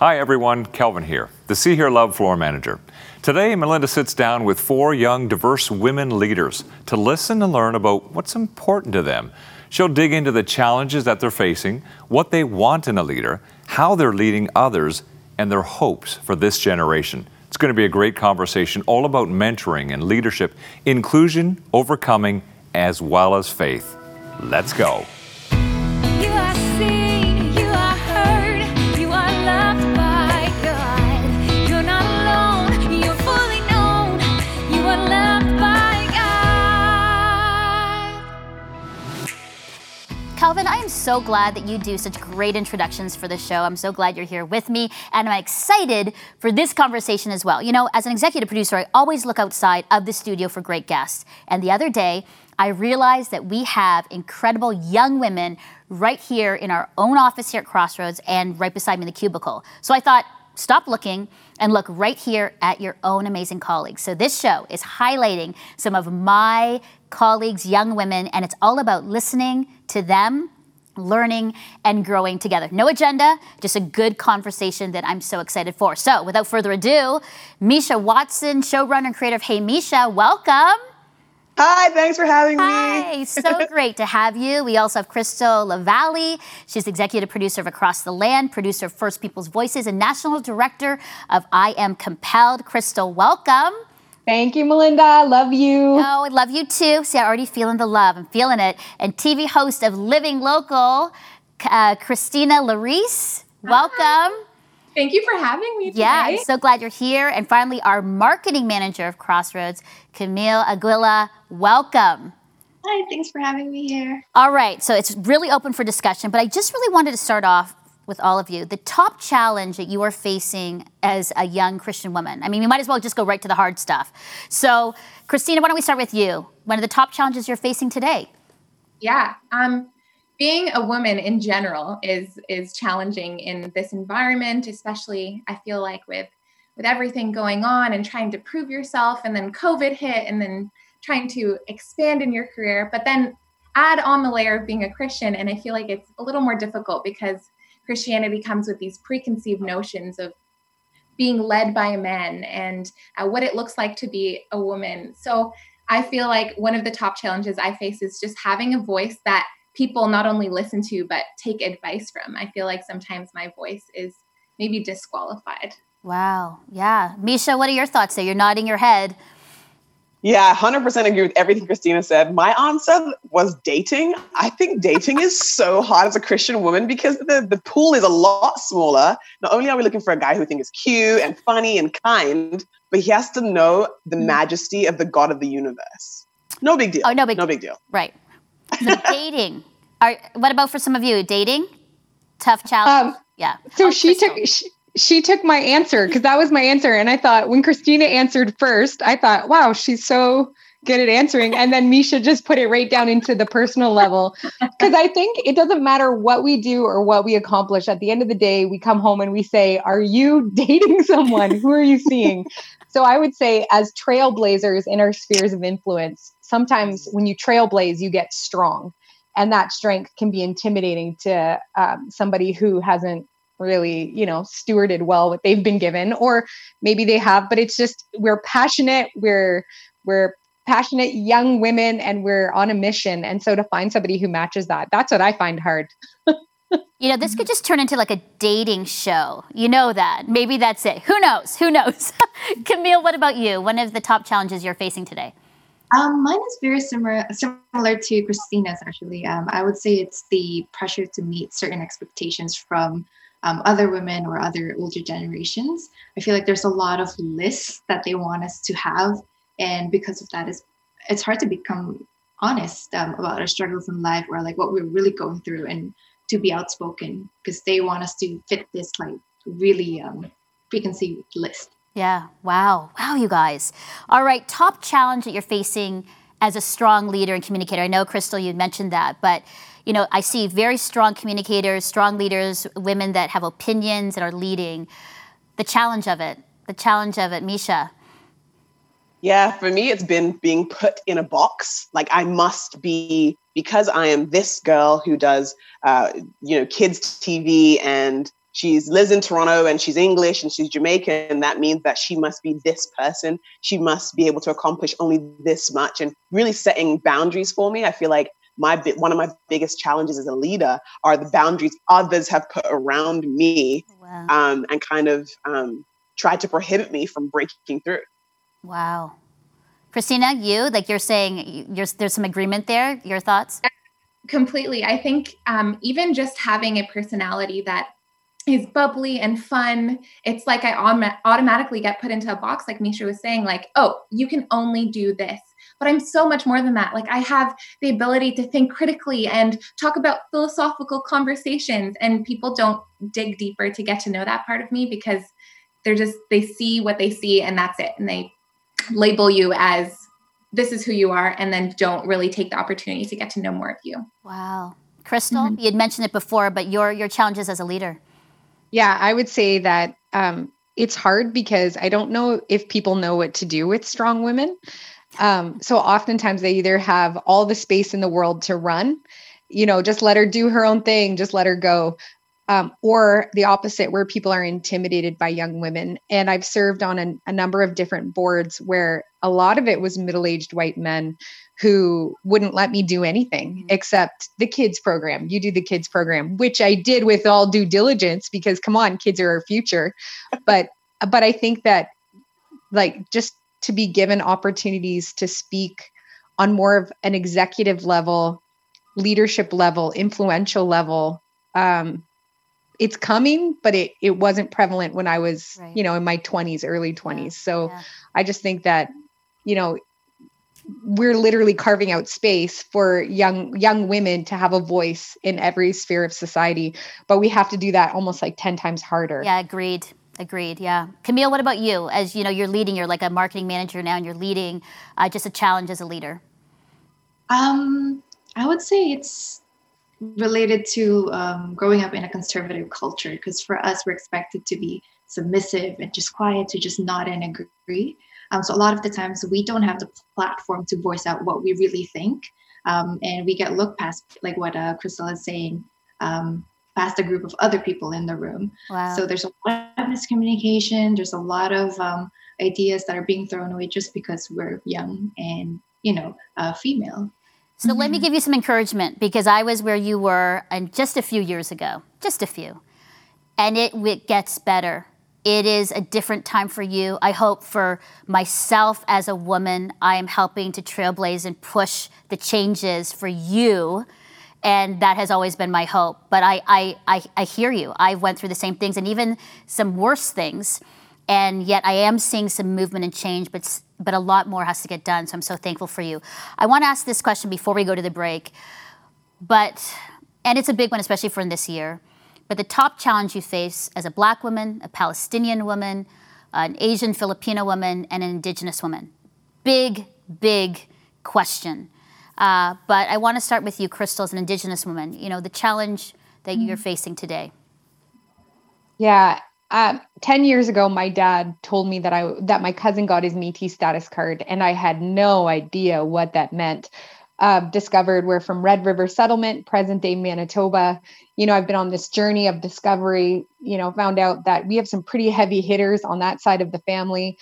Hi, everyone. Kelvin here, the See Hear Love floor manager. Today, Melinda sits down with four young, diverse women leaders to listen and learn about what's important to them. She'll dig into the challenges that they're facing, what they want in a leader, how they're leading others, and their hopes for this generation. It's going to be a great conversation all about mentoring and leadership, inclusion, overcoming, as well as faith. Let's go. Kelvin, I am so glad that you do such great introductions for the show. I'm so glad you're here with me, and I'm excited for this conversation as well. You know, as an executive producer, I always look outside of the studio for great guests. And the other day, I realized that we have incredible young women right here in our own office here at Crossroads and right beside me in the cubicle. So I thought, stop looking and look right here at your own amazing colleagues. So this show is highlighting some of my colleagues, young women, and it's all about listening to them, learning and growing together. No agenda, just a good conversation that I'm so excited for. So, without further ado, Misha Watson, showrunner and creator of Hey Misha, welcome. Hi, thanks for having me. Hi, so great to have you. We also have Crystal Lavalley. She's executive producer of Across the Land, producer of First People's Voices, and national director of I Am Compelled. Crystal, welcome. Thank you, Melinda. I love you. Oh, I love you too. See, I'm already feeling the love. I'm feeling it. And TV host of Living Local, uh, Christina Larice. Welcome. Thank you for having me today. Yeah, I'm so glad you're here. And finally, our marketing manager of Crossroads, Camille Aguila. Welcome. Hi, thanks for having me here. All right, so it's really open for discussion, but I just really wanted to start off with all of you the top challenge that you are facing as a young Christian woman. I mean, we might as well just go right to the hard stuff. So, Christina, why don't we start with you? One of the top challenges you're facing today? Yeah, um, being a woman in general is is challenging in this environment, especially I feel like with with everything going on and trying to prove yourself, and then COVID hit, and then trying to expand in your career, but then add on the layer of being a Christian, and I feel like it's a little more difficult because Christianity comes with these preconceived notions of being led by a man and uh, what it looks like to be a woman. So I feel like one of the top challenges I face is just having a voice that people not only listen to, but take advice from. I feel like sometimes my voice is maybe disqualified. Wow. Yeah. Misha, what are your thoughts there? You're nodding your head. Yeah, 100% agree with everything Christina said. My answer was dating. I think dating is so hard as a Christian woman because the, the pool is a lot smaller. Not only are we looking for a guy who thinks is cute and funny and kind, but he has to know the mm. majesty of the God of the universe. No big deal. Oh, no big No big deal. Right. dating. Are, what about for some of you? Dating? Tough challenge? Um, yeah. So oh, she Crystal. took... She, she took my answer because that was my answer. And I thought when Christina answered first, I thought, wow, she's so good at answering. And then Misha just put it right down into the personal level. Because I think it doesn't matter what we do or what we accomplish. At the end of the day, we come home and we say, Are you dating someone? Who are you seeing? so I would say, as trailblazers in our spheres of influence, sometimes when you trailblaze, you get strong. And that strength can be intimidating to um, somebody who hasn't really, you know, stewarded well what they've been given, or maybe they have, but it's just we're passionate, we're we're passionate young women and we're on a mission. And so to find somebody who matches that, that's what I find hard. you know, this could just turn into like a dating show. You know that. Maybe that's it. Who knows? Who knows? Camille, what about you? One of the top challenges you're facing today? Um, mine is very similar similar to Christina's actually. Um, I would say it's the pressure to meet certain expectations from um, other women or other older generations. I feel like there's a lot of lists that they want us to have, and because of that, it's it's hard to become honest um, about our struggles in life or like what we're really going through, and to be outspoken because they want us to fit this like really um, preconceived list. Yeah. Wow. Wow, you guys. All right. Top challenge that you're facing as a strong leader and communicator. I know, Crystal, you mentioned that, but you know, I see very strong communicators, strong leaders, women that have opinions and are leading. The challenge of it, the challenge of it, Misha. Yeah, for me, it's been being put in a box. Like I must be because I am this girl who does, uh, you know, kids TV and she's lives in Toronto and she's English and she's Jamaican, and that means that she must be this person. She must be able to accomplish only this much and really setting boundaries for me. I feel like my one of my biggest challenges as a leader are the boundaries others have put around me wow. um, and kind of um, tried to prohibit me from breaking through. Wow. Christina, you like you're saying you're, there's some agreement there. Your thoughts? Completely. I think um, even just having a personality that is bubbly and fun. It's like I automatically get put into a box, like Misha was saying, like, oh, you can only do this. But I'm so much more than that. Like, I have the ability to think critically and talk about philosophical conversations, and people don't dig deeper to get to know that part of me because they're just, they see what they see, and that's it. And they label you as this is who you are, and then don't really take the opportunity to get to know more of you. Wow. Crystal, mm-hmm. you had mentioned it before, but your your challenges as a leader. Yeah, I would say that um, it's hard because I don't know if people know what to do with strong women. Um, so oftentimes they either have all the space in the world to run, you know, just let her do her own thing, just let her go. Um, or the opposite, where people are intimidated by young women. And I've served on a, a number of different boards where a lot of it was middle aged white men who wouldn't let me do anything mm-hmm. except the kids program. You do the kids program, which I did with all due diligence because come on, kids are our future. but but I think that like just to be given opportunities to speak on more of an executive level, leadership level, influential level, um, it's coming, but it it wasn't prevalent when I was, right. you know, in my 20s, early 20s. Yeah. So yeah. I just think that, you know, we're literally carving out space for young young women to have a voice in every sphere of society but we have to do that almost like 10 times harder yeah agreed agreed yeah. Camille what about you? As you know you're leading you're like a marketing manager now and you're leading uh, just a challenge as a leader. Um i would say it's related to um, growing up in a conservative culture because for us we're expected to be submissive and just quiet to just nod and agree. Um, so a lot of the times we don't have the platform to voice out what we really think. Um, and we get looked past, like what uh, Crystal is saying, um, past a group of other people in the room. Wow. So there's a lot of miscommunication. There's a lot of um, ideas that are being thrown away just because we're young and, you know, uh, female. So mm-hmm. let me mm-hmm. give you some encouragement because I was where you were and just a few years ago, just a few. And it, it gets better it is a different time for you. I hope for myself as a woman, I am helping to trailblaze and push the changes for you. And that has always been my hope. But I, I, I, I hear you. I went through the same things and even some worse things. And yet I am seeing some movement and change, but, but a lot more has to get done. So I'm so thankful for you. I want to ask this question before we go to the break. But, and it's a big one, especially for this year but the top challenge you face as a black woman, a Palestinian woman, an Asian Filipino woman, and an indigenous woman. Big, big question. Uh, but I want to start with you, Crystal, as an indigenous woman. You know, the challenge that mm-hmm. you're facing today. Yeah. Um, 10 years ago, my dad told me that I that my cousin got his Métis status card, and I had no idea what that meant uh, discovered we're from Red River Settlement, present day Manitoba. You know, I've been on this journey of discovery, you know, found out that we have some pretty heavy hitters on that side of the family.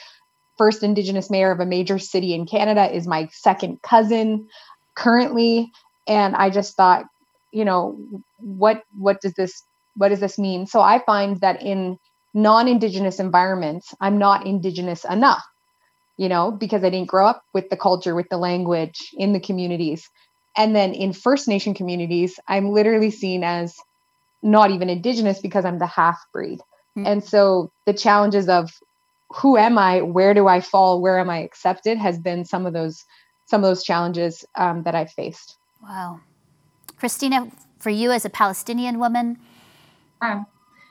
First Indigenous mayor of a major city in Canada is my second cousin currently. And I just thought, you know, what what does this what does this mean? So I find that in non-indigenous environments, I'm not indigenous enough you know, because I didn't grow up with the culture, with the language in the communities. And then in First Nation communities, I'm literally seen as not even Indigenous because I'm the half breed. Mm-hmm. And so the challenges of who am I, where do I fall, where am I accepted, has been some of those some of those challenges um, that I've faced. Wow, Christina, for you as a Palestinian woman. Um,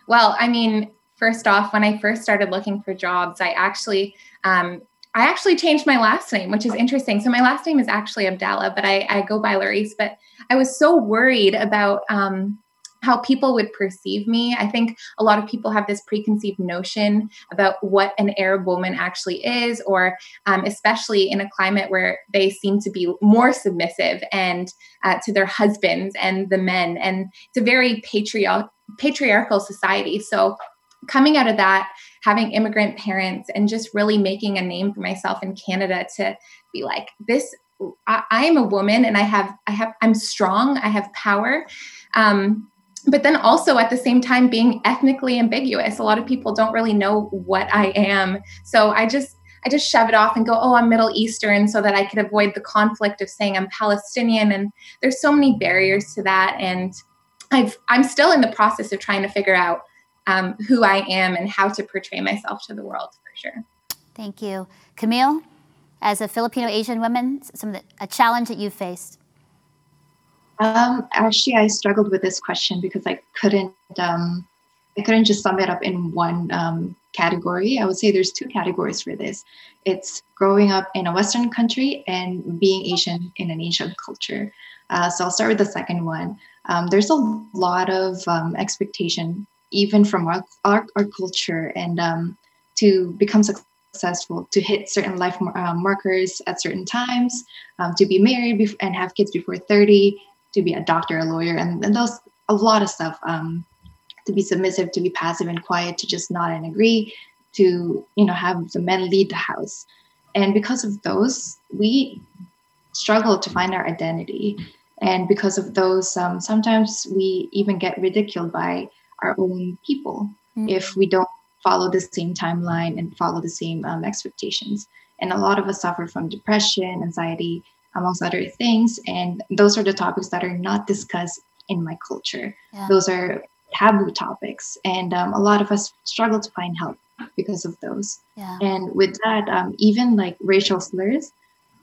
well, I mean, first off, when I first started looking for jobs, I actually um, I actually changed my last name, which is interesting. So my last name is actually Abdallah, but I, I go by Larice. But I was so worried about um, how people would perceive me. I think a lot of people have this preconceived notion about what an Arab woman actually is, or um, especially in a climate where they seem to be more submissive and uh, to their husbands and the men. And it's a very patriarchal patriarchal society. So coming out of that, having immigrant parents and just really making a name for myself in Canada to be like this I, am a woman and I have I have I'm strong, I have power. Um, but then also at the same time being ethnically ambiguous. A lot of people don't really know what I am. So I just I just shove it off and go, oh, I'm Middle Eastern, so that I could avoid the conflict of saying I'm Palestinian. And there's so many barriers to that. And I've I'm still in the process of trying to figure out um, who I am and how to portray myself to the world for sure. Thank you, Camille. As a Filipino Asian woman, some of the, a challenge that you faced. Um, actually, I struggled with this question because I couldn't um, I couldn't just sum it up in one um, category. I would say there's two categories for this. It's growing up in a Western country and being Asian in an Asian culture. Uh, so I'll start with the second one. Um, there's a lot of um, expectation, even from our, our, our culture, and um, to become successful, to hit certain life uh, markers at certain times, um, to be married bef- and have kids before 30, to be a doctor, a lawyer, and, and those a lot of stuff. Um, to be submissive, to be passive and quiet, to just nod and agree, to you know have the men lead the house, and because of those, we struggle to find our identity, and because of those, um, sometimes we even get ridiculed by our own people mm-hmm. if we don't follow the same timeline and follow the same um, expectations. And a lot of us suffer from depression, anxiety, amongst other things. And those are the topics that are not discussed in my culture. Yeah. Those are taboo topics. And um, a lot of us struggle to find help because of those. Yeah. And with that, um, even like racial slurs,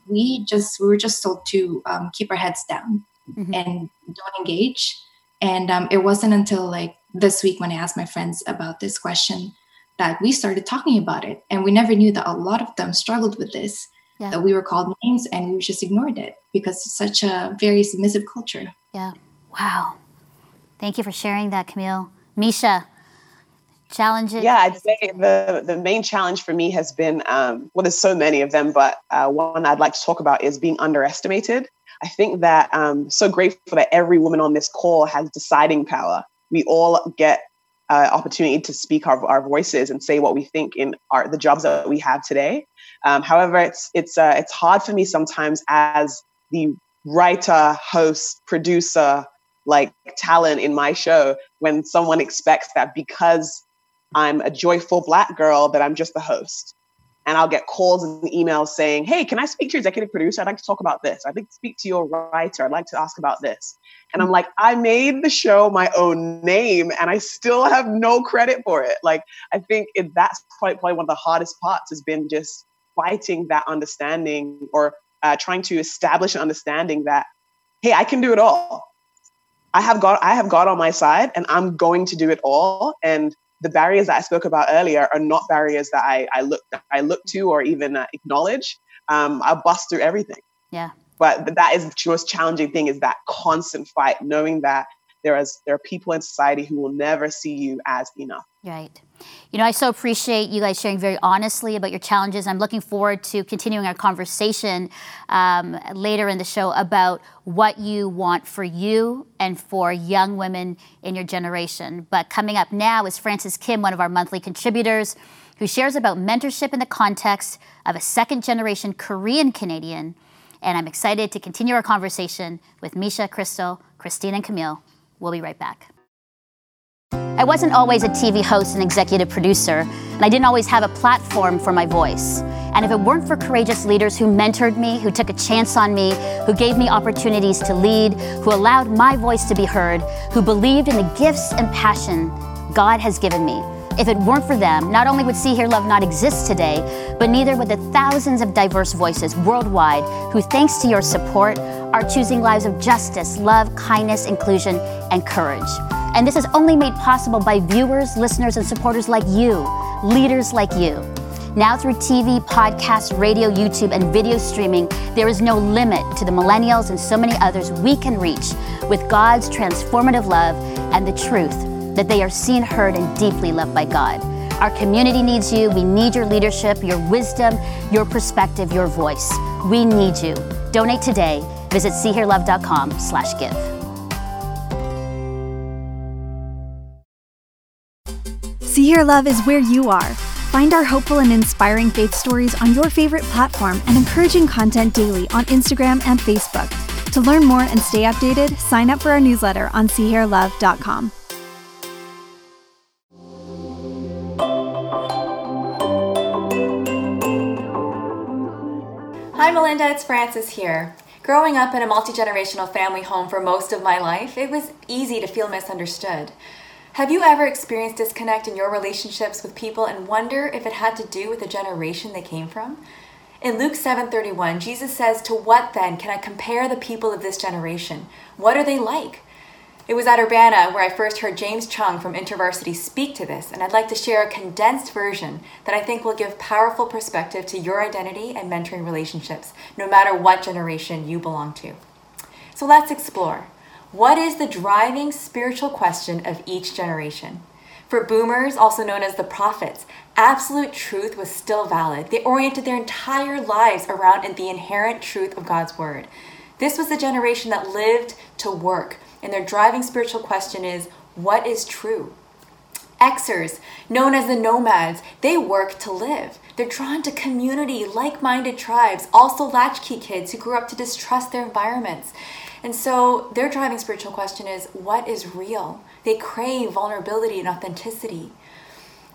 we just we were just told to um, keep our heads down mm-hmm. and don't engage. And um, it wasn't until like this week when I asked my friends about this question that we started talking about it. And we never knew that a lot of them struggled with this yeah. that we were called names and we just ignored it because it's such a very submissive culture. Yeah. Wow. Thank you for sharing that, Camille. Misha, challenges? Yeah, I'd say the, the main challenge for me has been um, well, there's so many of them, but uh, one I'd like to talk about is being underestimated. I think that I'm um, so grateful that every woman on this call has deciding power. We all get uh, opportunity to speak our, our voices and say what we think in our the jobs that we have today. Um, however, it's it's uh, it's hard for me sometimes as the writer, host, producer, like talent in my show when someone expects that because I'm a joyful black girl that I'm just the host. And I'll get calls and emails saying, Hey, can I speak to your executive producer? I'd like to talk about this. I'd like to speak to your writer. I'd like to ask about this. And I'm like, I made the show my own name and I still have no credit for it. Like, I think it, that's probably, probably one of the hardest parts has been just fighting that understanding or uh, trying to establish an understanding that hey i can do it all i have god i have god on my side and i'm going to do it all and the barriers that i spoke about earlier are not barriers that i, I look i look to or even uh, acknowledge. Um, i bust through everything. Yeah. But that is the most challenging thing is that constant fight knowing that there is there are people in society who will never see you as enough. Right you know, I so appreciate you guys sharing very honestly about your challenges. I'm looking forward to continuing our conversation um, later in the show about what you want for you and for young women in your generation. But coming up now is Frances Kim, one of our monthly contributors, who shares about mentorship in the context of a second generation Korean Canadian. And I'm excited to continue our conversation with Misha, Crystal, Christine, and Camille. We'll be right back. I wasn't always a TV host and executive producer, and I didn't always have a platform for my voice. And if it weren't for courageous leaders who mentored me, who took a chance on me, who gave me opportunities to lead, who allowed my voice to be heard, who believed in the gifts and passion God has given me, if it weren't for them, not only would See Hear Love not exist today, but neither would the thousands of diverse voices worldwide who, thanks to your support, are choosing lives of justice, love, kindness, inclusion, and courage. And this is only made possible by viewers, listeners, and supporters like you, leaders like you. Now, through TV, podcast, radio, YouTube, and video streaming, there is no limit to the millennials and so many others we can reach with God's transformative love and the truth that they are seen, heard, and deeply loved by God. Our community needs you. We need your leadership, your wisdom, your perspective, your voice. We need you. Donate today. Visit seehearlove.com slash give. See Hear Love is where you are. Find our hopeful and inspiring faith stories on your favorite platform and encouraging content daily on Instagram and Facebook. To learn more and stay updated, sign up for our newsletter on seehearlove.com. Hi, Melinda, it's Frances here. Growing up in a multi generational family home for most of my life, it was easy to feel misunderstood. Have you ever experienced disconnect in your relationships with people and wonder if it had to do with the generation they came from? In Luke 7:31, Jesus says, "To what then can I compare the people of this generation? What are they like?" It was at Urbana where I first heard James Chung from InterVarsity speak to this, and I'd like to share a condensed version that I think will give powerful perspective to your identity and mentoring relationships, no matter what generation you belong to. So let's explore. What is the driving spiritual question of each generation? For boomers, also known as the prophets, absolute truth was still valid. They oriented their entire lives around the inherent truth of God's word. This was the generation that lived to work, and their driving spiritual question is what is true? Xers, known as the nomads, they work to live. They're drawn to community, like minded tribes, also latchkey kids who grew up to distrust their environments. And so their driving spiritual question is what is real? They crave vulnerability and authenticity.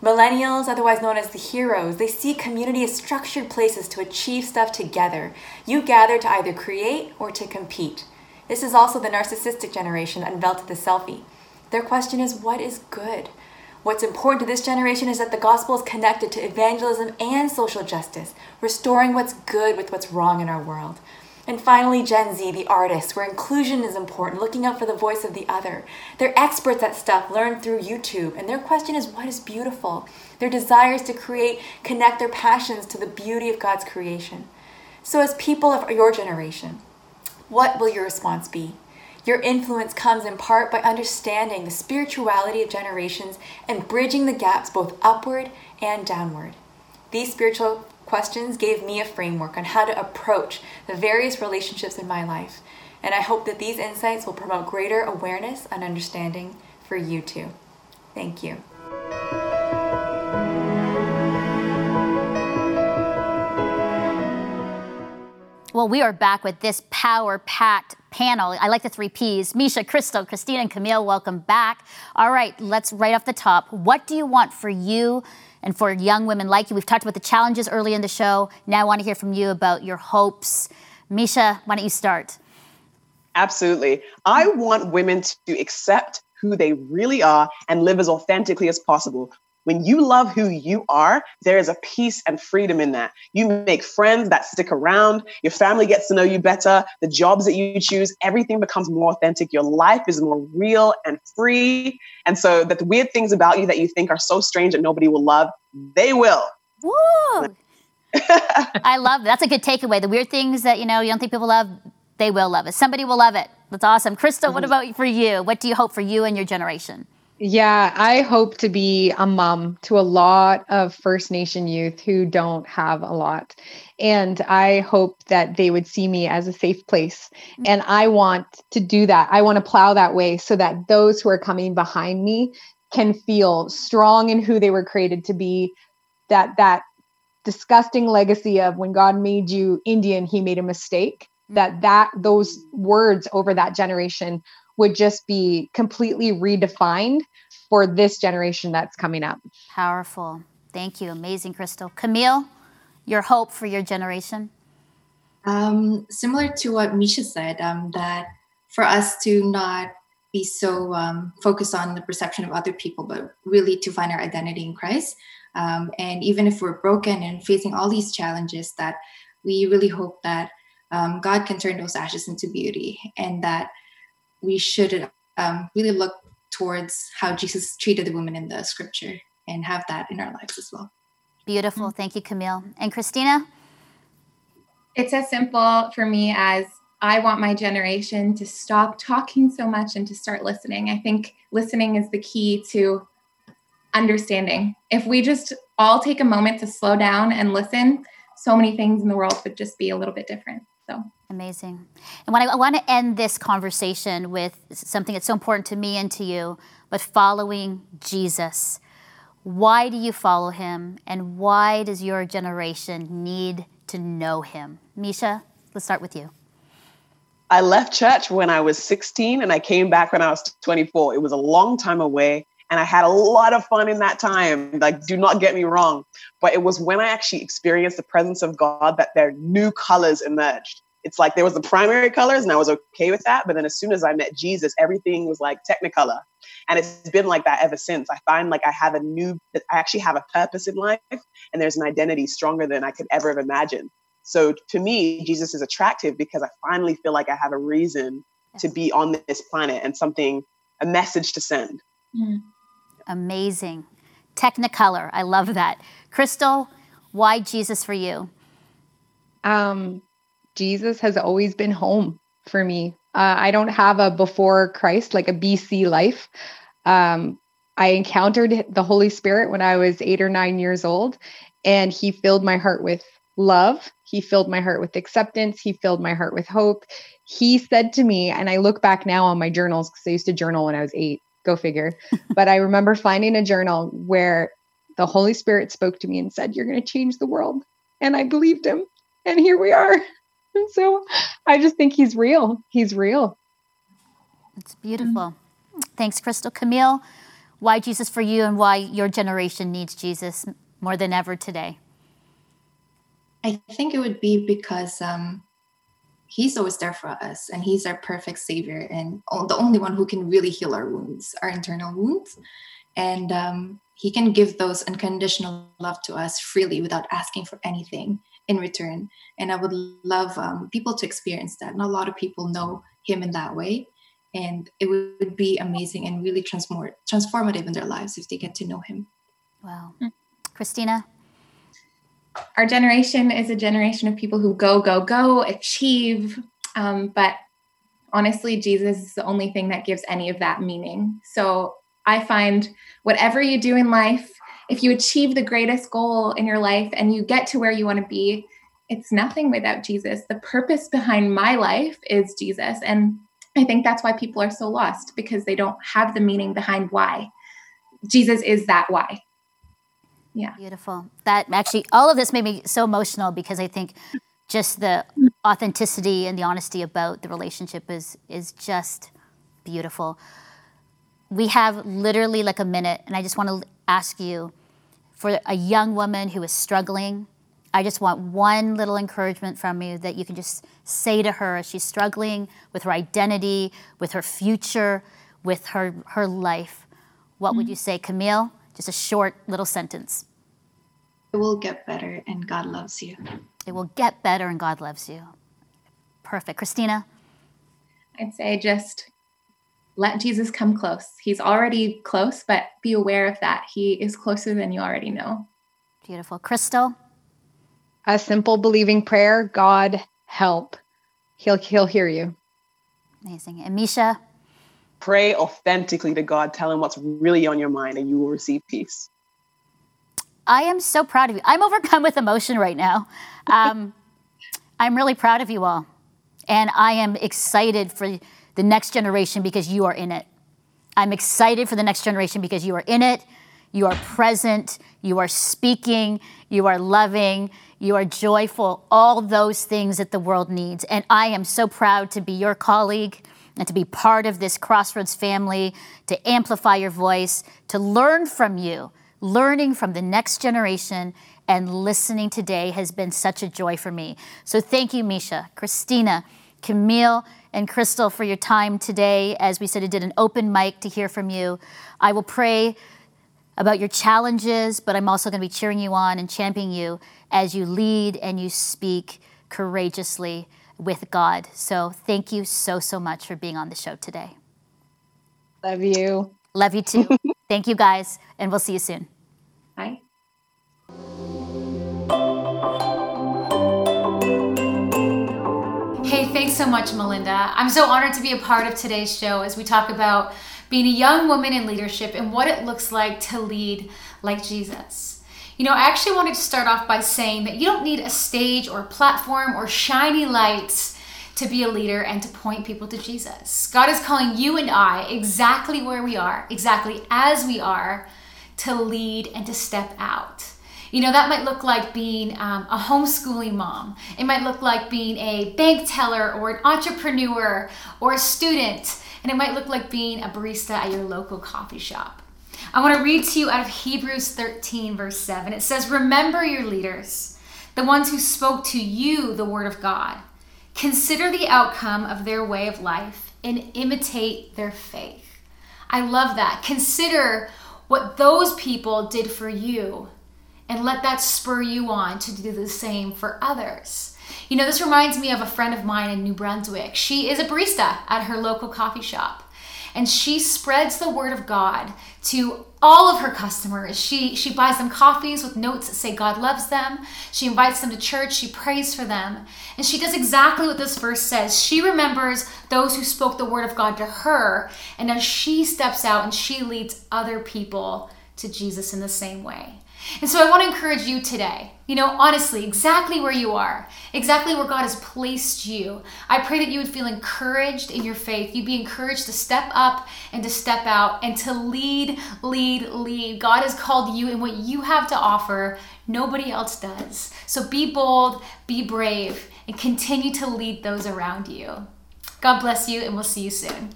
Millennials, otherwise known as the heroes, they see community as structured places to achieve stuff together. You gather to either create or to compete. This is also the narcissistic generation unveiled invented the selfie. Their question is what is good? What's important to this generation is that the gospel is connected to evangelism and social justice, restoring what's good with what's wrong in our world. And finally, Gen Z, the artists, where inclusion is important, looking out for the voice of the other. They're experts at stuff learned through YouTube, and their question is what is beautiful? Their desires to create connect their passions to the beauty of God's creation. So, as people of your generation, what will your response be? Your influence comes in part by understanding the spirituality of generations and bridging the gaps both upward and downward. These spiritual questions gave me a framework on how to approach the various relationships in my life, and I hope that these insights will promote greater awareness and understanding for you too. Thank you. Well, we are back with this power packed panel. I like the three P's. Misha, Crystal, Christina, and Camille, welcome back. All right, let's right off the top. What do you want for you and for young women like you? We've talked about the challenges early in the show. Now I want to hear from you about your hopes. Misha, why don't you start? Absolutely. I want women to accept who they really are and live as authentically as possible when you love who you are, there is a peace and freedom in that. You make friends that stick around, your family gets to know you better, the jobs that you choose, everything becomes more authentic. Your life is more real and free. And so that the weird things about you that you think are so strange that nobody will love, they will. Woo! I love. That's a good takeaway. The weird things that you know you don't think people love, they will love it. Somebody will love it. That's awesome. Crystal, what mm-hmm. about for you? What do you hope for you and your generation? Yeah, I hope to be a mom to a lot of First Nation youth who don't have a lot. And I hope that they would see me as a safe place. Mm-hmm. And I want to do that. I want to plow that way so that those who are coming behind me can feel strong in who they were created to be. That that disgusting legacy of when God made you Indian, he made a mistake. That mm-hmm. that those words over that generation would just be completely redefined for this generation that's coming up. Powerful. Thank you. Amazing, Crystal. Camille, your hope for your generation? Um, similar to what Misha said, um, that for us to not be so um, focused on the perception of other people, but really to find our identity in Christ. Um, and even if we're broken and facing all these challenges, that we really hope that um, God can turn those ashes into beauty and that we should um, really look towards how Jesus treated the women in the scripture and have that in our lives as well. Beautiful. Thank you, Camille. And Christina? It's as simple for me as I want my generation to stop talking so much and to start listening. I think listening is the key to understanding. If we just all take a moment to slow down and listen, so many things in the world would just be a little bit different. So amazing. And when I, I want to end this conversation with something that's so important to me and to you, but following Jesus. Why do you follow him and why does your generation need to know him? Misha, let's start with you. I left church when I was 16 and I came back when I was 24. It was a long time away and I had a lot of fun in that time. Like, do not get me wrong. But it was when I actually experienced the presence of God that their new colors emerged. It's like there was the primary colors and I was okay with that. But then as soon as I met Jesus, everything was like technicolor. And it's been like that ever since. I find like I have a new, I actually have a purpose in life and there's an identity stronger than I could ever have imagined. So to me, Jesus is attractive because I finally feel like I have a reason to be on this planet and something, a message to send. Mm. Amazing. Technicolor. I love that. Crystal, why Jesus for you? Um, Jesus has always been home for me. Uh, I don't have a before Christ, like a BC life. Um, I encountered the Holy Spirit when I was eight or nine years old, and He filled my heart with love. He filled my heart with acceptance. He filled my heart with hope. He said to me, and I look back now on my journals because I used to journal when I was eight, go figure. but I remember finding a journal where the Holy Spirit spoke to me and said, You're going to change the world. And I believed him. And here we are. so I just think he's real. He's real. It's beautiful. Mm-hmm. Thanks, Crystal. Camille, why Jesus for you and why your generation needs Jesus more than ever today? I think it would be because um, he's always there for us and he's our perfect savior and the only one who can really heal our wounds, our internal wounds. And um, he can give those unconditional love to us freely without asking for anything in return. And I would love um, people to experience that. Not a lot of people know him in that way. And it would be amazing and really transform- transformative in their lives if they get to know him. Wow. Mm. Christina? Our generation is a generation of people who go, go, go, achieve. Um, but honestly, Jesus is the only thing that gives any of that meaning. So I find whatever you do in life, if you achieve the greatest goal in your life and you get to where you want to be, it's nothing without Jesus. The purpose behind my life is Jesus. And I think that's why people are so lost because they don't have the meaning behind why. Jesus is that why. Yeah. Beautiful. That actually, all of this made me so emotional because I think just the authenticity and the honesty about the relationship is is just beautiful. We have literally like a minute, and I just want to ask you for a young woman who is struggling, I just want one little encouragement from you that you can just say to her as she's struggling with her identity, with her future, with her, her life. What mm-hmm. would you say, Camille? Just a short little sentence. It will get better and God loves you. It will get better and God loves you. Perfect. Christina? I'd say just let Jesus come close. He's already close, but be aware of that. He is closer than you already know. Beautiful. Crystal? A simple believing prayer God, help. He'll, he'll hear you. Amazing. And Misha? Pray authentically to God. Tell him what's really on your mind, and you will receive peace. I am so proud of you. I'm overcome with emotion right now. Um, I'm really proud of you all. And I am excited for the next generation because you are in it. I'm excited for the next generation because you are in it, you are present, you are speaking, you are loving, you are joyful, all those things that the world needs. And I am so proud to be your colleague and to be part of this Crossroads family, to amplify your voice, to learn from you. Learning from the next generation and listening today has been such a joy for me. So thank you, Misha, Christina, Camille, and Crystal for your time today. As we said, it did an open mic to hear from you. I will pray about your challenges, but I'm also going to be cheering you on and championing you as you lead and you speak courageously with God. So thank you so, so much for being on the show today. Love you. Love you too. thank you guys, and we'll see you soon. Bye. So much, Melinda. I'm so honored to be a part of today's show as we talk about being a young woman in leadership and what it looks like to lead like Jesus. You know, I actually wanted to start off by saying that you don't need a stage or platform or shiny lights to be a leader and to point people to Jesus. God is calling you and I exactly where we are, exactly as we are, to lead and to step out. You know, that might look like being um, a homeschooling mom. It might look like being a bank teller or an entrepreneur or a student. And it might look like being a barista at your local coffee shop. I want to read to you out of Hebrews 13, verse 7. It says, Remember your leaders, the ones who spoke to you the word of God. Consider the outcome of their way of life and imitate their faith. I love that. Consider what those people did for you and let that spur you on to do the same for others. You know, this reminds me of a friend of mine in New Brunswick. She is a barista at her local coffee shop and she spreads the word of God to all of her customers. She she buys them coffees with notes that say God loves them. She invites them to church, she prays for them. And she does exactly what this verse says. She remembers those who spoke the word of God to her, and as she steps out and she leads other people to Jesus in the same way. And so I want to encourage you today, you know, honestly, exactly where you are, exactly where God has placed you. I pray that you would feel encouraged in your faith. You'd be encouraged to step up and to step out and to lead, lead, lead. God has called you and what you have to offer, nobody else does. So be bold, be brave, and continue to lead those around you. God bless you, and we'll see you soon.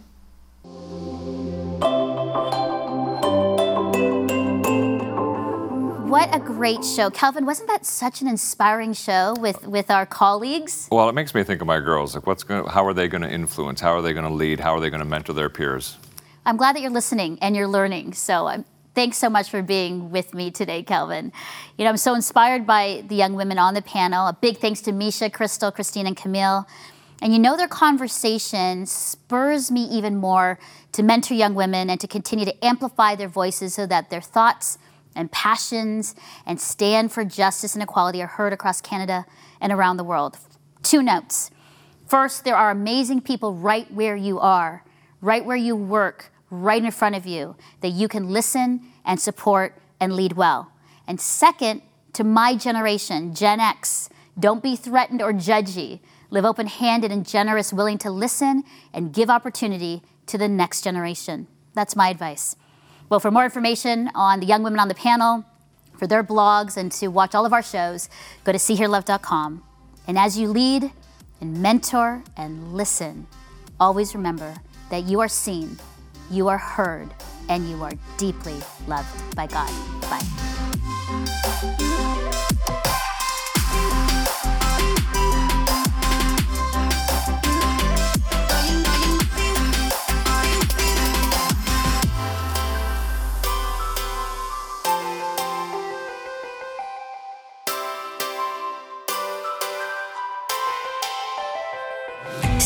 What a great show. Calvin, wasn't that such an inspiring show with, with our colleagues? Well, it makes me think of my girls. Like, what's going? How are they going to influence? How are they going to lead? How are they going to mentor their peers? I'm glad that you're listening and you're learning. So um, thanks so much for being with me today, Calvin. You know, I'm so inspired by the young women on the panel. A big thanks to Misha, Crystal, Christine, and Camille. And you know, their conversation spurs me even more to mentor young women and to continue to amplify their voices so that their thoughts and passions and stand for justice and equality are heard across Canada and around the world. Two notes. First, there are amazing people right where you are, right where you work, right in front of you, that you can listen and support and lead well. And second, to my generation, Gen X, don't be threatened or judgy. Live open handed and generous, willing to listen and give opportunity to the next generation. That's my advice. Well, for more information on the young women on the panel, for their blogs, and to watch all of our shows, go to seehearlove.com. And as you lead and mentor and listen, always remember that you are seen, you are heard, and you are deeply loved by God.